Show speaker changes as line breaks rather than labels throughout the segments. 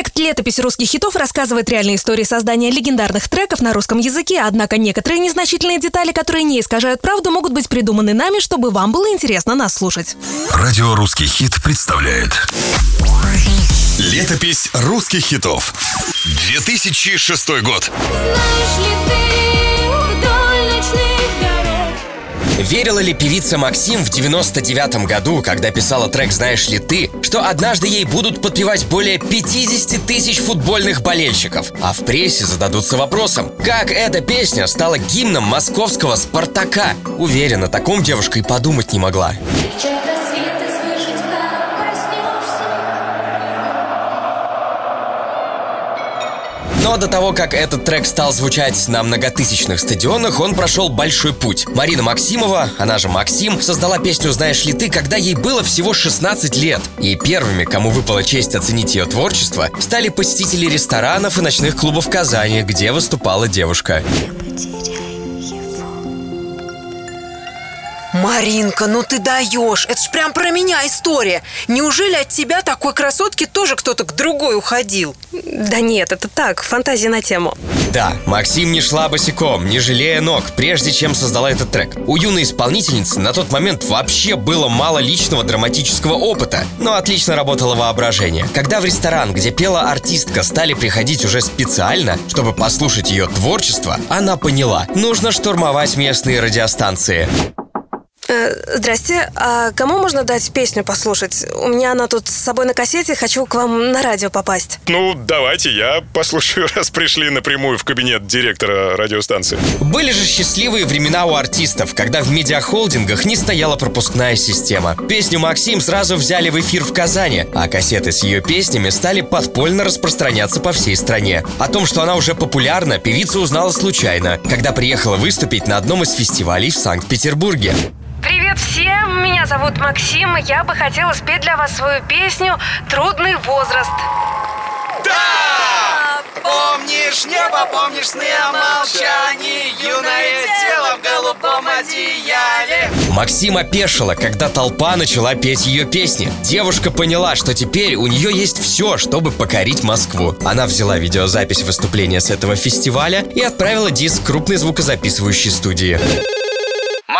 Проект «Летопись русских хитов» рассказывает реальные истории создания легендарных треков на русском языке, однако некоторые незначительные детали, которые не искажают правду, могут быть придуманы нами, чтобы вам было интересно нас слушать.
Радио «Русский хит» представляет. Летопись русских хитов 2006 год.
Знаешь ли ты
Верила ли певица Максим в 99 году, когда писала трек «Знаешь ли ты», что однажды ей будут подпевать более 50 тысяч футбольных болельщиков? А в прессе зададутся вопросом, как эта песня стала гимном московского «Спартака»? Уверена, о таком девушка и подумать не могла.
Встречать
Но до того, как этот трек стал звучать на многотысячных стадионах, он прошел большой путь. Марина Максимова, она же Максим, создала песню «Знаешь ли ты», когда ей было всего 16 лет. И первыми, кому выпала честь оценить ее творчество, стали посетители ресторанов и ночных клубов Казани, где выступала девушка.
Маринка, ну ты даешь. Это ж прям про меня история. Неужели от тебя такой красотки тоже кто-то к другой уходил?
Да нет, это так, фантазия на тему.
Да, Максим не шла босиком, не жалея ног, прежде чем создала этот трек. У юной исполнительницы на тот момент вообще было мало личного драматического опыта, но отлично работало воображение. Когда в ресторан, где пела артистка, стали приходить уже специально, чтобы послушать ее творчество, она поняла, нужно штурмовать местные радиостанции.
Э, здрасте, а кому можно дать песню послушать? У меня она тут с собой на кассете, хочу к вам на радио попасть.
Ну, давайте я послушаю, раз пришли напрямую в кабинет директора радиостанции.
Были же счастливые времена у артистов, когда в медиахолдингах не стояла пропускная система. Песню Максим сразу взяли в эфир в Казани, а кассеты с ее песнями стали подпольно распространяться по всей стране. О том, что она уже популярна, певица узнала случайно, когда приехала выступить на одном из фестивалей в Санкт-Петербурге.
Привет всем, меня зовут Максим, и я бы хотела спеть для вас свою песню «Трудный возраст».
Помнишь небо, помнишь сны о молчании Юное тело в голубом одеяле
Максим опешила, когда толпа начала петь ее песни. Девушка поняла, что теперь у нее есть все, чтобы покорить Москву. Она взяла видеозапись выступления с этого фестиваля и отправила диск крупной звукозаписывающей студии.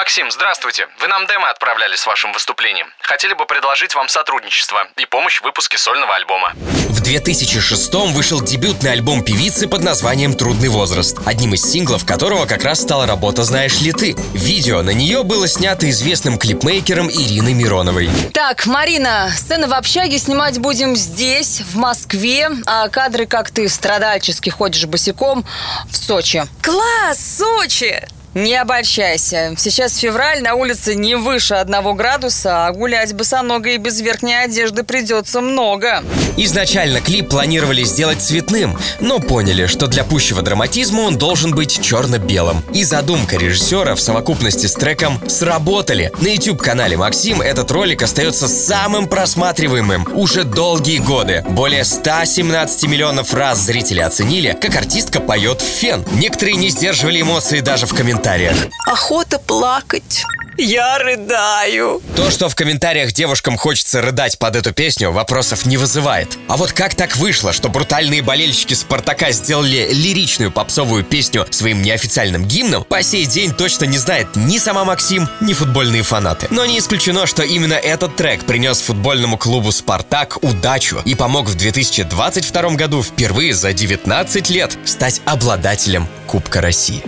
Максим, здравствуйте. Вы нам демо отправляли с вашим выступлением. Хотели бы предложить вам сотрудничество и помощь в выпуске сольного альбома.
В 2006 вышел дебютный альбом певицы под названием «Трудный возраст», одним из синглов которого как раз стала работа «Знаешь ли ты?». Видео на нее было снято известным клипмейкером Ириной Мироновой.
Так, Марина, сцены в общаге снимать будем здесь, в Москве, а кадры, как ты страдальчески ходишь босиком, в Сочи.
Класс, Сочи!
Не обольщайся. Сейчас февраль, на улице не выше одного градуса, а гулять босоногой и без верхней одежды придется много.
Изначально клип планировали сделать цветным, но поняли, что для пущего драматизма он должен быть черно-белым. И задумка режиссера в совокупности с треком сработали. На YouTube-канале Максим этот ролик остается самым просматриваемым уже долгие годы. Более 117 миллионов раз зрители оценили, как артистка поет в фен. Некоторые не сдерживали эмоции даже в комментариях.
Охота плакать. Я рыдаю.
То, что в комментариях девушкам хочется рыдать под эту песню, вопросов не вызывает. А вот как так вышло, что брутальные болельщики «Спартака» сделали лиричную попсовую песню своим неофициальным гимном, по сей день точно не знает ни сама Максим, ни футбольные фанаты. Но не исключено, что именно этот трек принес футбольному клубу «Спартак» удачу и помог в 2022 году впервые за 19 лет стать обладателем Кубка России.